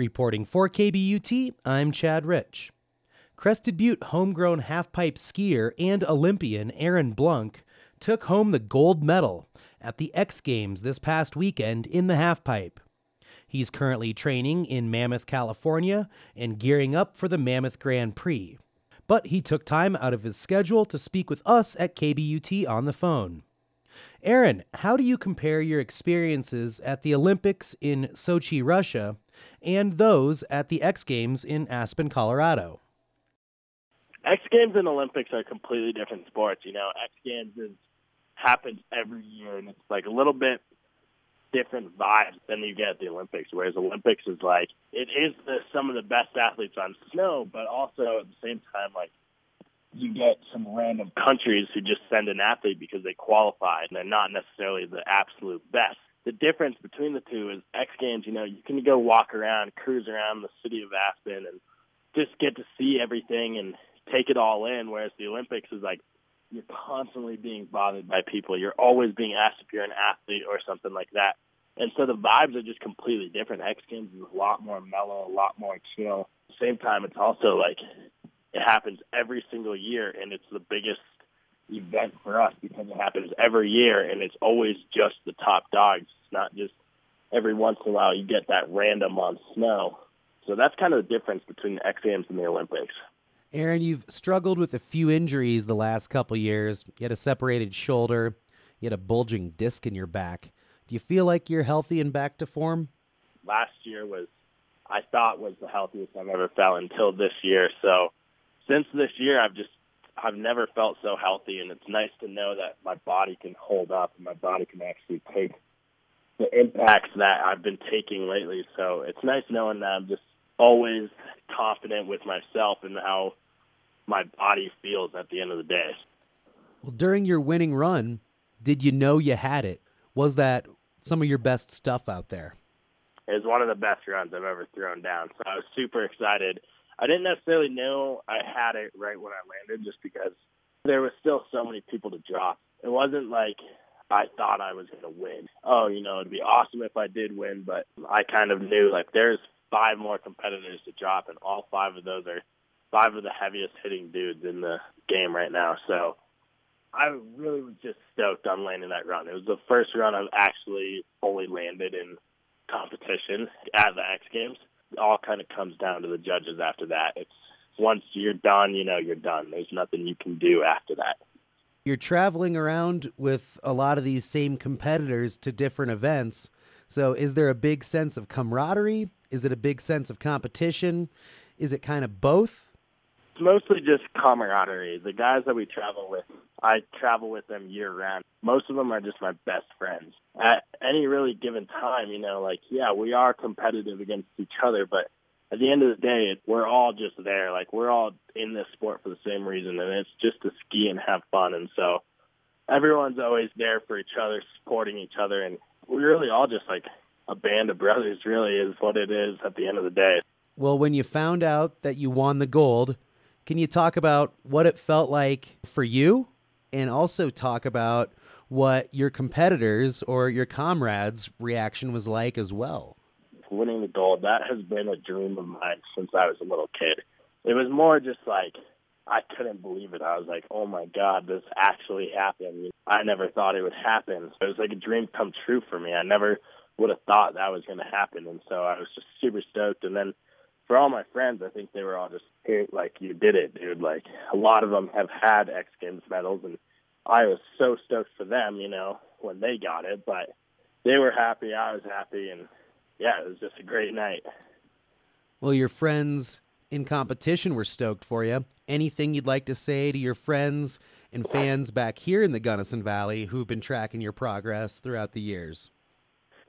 Reporting for KBUT, I'm Chad Rich. Crested Butte homegrown halfpipe skier and Olympian Aaron Blunck took home the gold medal at the X Games this past weekend in the halfpipe. He's currently training in Mammoth, California, and gearing up for the Mammoth Grand Prix. But he took time out of his schedule to speak with us at KBUT on the phone. Aaron, how do you compare your experiences at the Olympics in Sochi, Russia, and those at the X Games in Aspen, Colorado? X Games and Olympics are completely different sports. You know, X Games is happens every year, and it's like a little bit different vibes than you get at the Olympics. Whereas Olympics is like it is the, some of the best athletes on snow, but also at the same time like you get some random countries who just send an athlete because they qualify and they're not necessarily the absolute best. The difference between the two is X Games, you know, you can go walk around, cruise around the city of Aspen and just get to see everything and take it all in, whereas the Olympics is like you're constantly being bothered by people. You're always being asked if you're an athlete or something like that. And so the vibes are just completely different. X Games is a lot more mellow, a lot more chill. Same time, it's also like it happens every single year, and it's the biggest event for us because it happens every year, and it's always just the top dogs. It's not just every once in a while you get that random on snow. So that's kind of the difference between the X Games and the Olympics. Aaron, you've struggled with a few injuries the last couple years. You had a separated shoulder, you had a bulging disc in your back. Do you feel like you're healthy and back to form? Last year was, I thought, was the healthiest I've ever felt until this year. So since this year, I've just, I've never felt so healthy, and it's nice to know that my body can hold up and my body can actually take the impacts that I've been taking lately. So it's nice knowing that I'm just always confident with myself and how my body feels at the end of the day. Well, during your winning run, did you know you had it? Was that some of your best stuff out there? It was one of the best runs I've ever thrown down. So I was super excited. I didn't necessarily know I had it right when I landed just because there was still so many people to drop. It wasn't like I thought I was going to win. Oh, you know, it'd be awesome if I did win, but I kind of knew like there's five more competitors to drop, and all five of those are five of the heaviest hitting dudes in the game right now. So I really was just stoked on landing that run. It was the first run I've actually fully landed in competition at the X Games. All kind of comes down to the judges after that. It's once you're done, you know you're done. There's nothing you can do after that. You're traveling around with a lot of these same competitors to different events. So, is there a big sense of camaraderie? Is it a big sense of competition? Is it kind of both? Mostly just camaraderie. The guys that we travel with, I travel with them year round. Most of them are just my best friends. At any really given time, you know, like, yeah, we are competitive against each other, but at the end of the day, we're all just there. Like, we're all in this sport for the same reason, and it's just to ski and have fun. And so everyone's always there for each other, supporting each other, and we're really all just like a band of brothers, really, is what it is at the end of the day. Well, when you found out that you won the gold, can you talk about what it felt like for you and also talk about what your competitors or your comrades' reaction was like as well? Winning the gold, that has been a dream of mine since I was a little kid. It was more just like I couldn't believe it. I was like, oh my God, this actually happened. I never thought it would happen. It was like a dream come true for me. I never would have thought that was going to happen. And so I was just super stoked. And then for all my friends, I think they were all just, like, you did it, dude. Like, a lot of them have had X Games medals. And I was so stoked for them, you know, when they got it. But they were happy. I was happy. And yeah, it was just a great night. Well, your friends in competition were stoked for you. Anything you'd like to say to your friends and fans back here in the Gunnison Valley who've been tracking your progress throughout the years?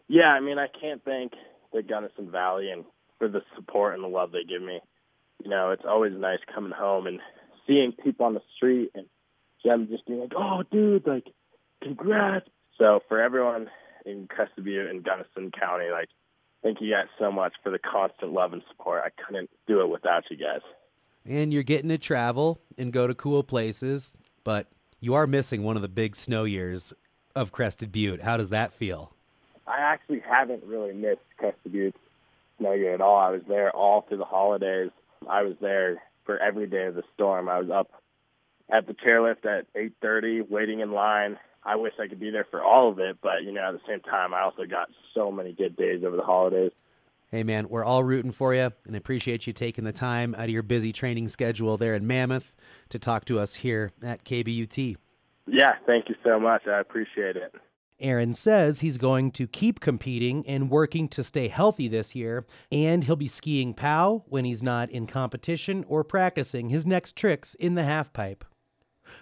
Yeah, I mean, I can't thank the Gunnison Valley and for the support and the love they give me. You know, it's always nice coming home and seeing people on the street and them just being like, "Oh, dude, like, congrats!" So for everyone in Crested Butte and Gunnison County, like, thank you guys so much for the constant love and support. I couldn't do it without you guys. And you're getting to travel and go to cool places, but you are missing one of the big snow years of Crested Butte. How does that feel? I actually haven't really missed Crested Butte no good at all. I was there all through the holidays. I was there for every day of the storm. I was up at the chairlift at 8:30, waiting in line. I wish I could be there for all of it, but you know, at the same time, I also got so many good days over the holidays. Hey, man, we're all rooting for you and appreciate you taking the time out of your busy training schedule there in Mammoth to talk to us here at KBUT. Yeah, thank you so much. I appreciate it. Aaron says he's going to keep competing and working to stay healthy this year, and he'll be skiing POW when he's not in competition or practicing his next tricks in the halfpipe.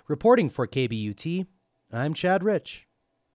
Reporting for KBUT, I'm Chad Rich.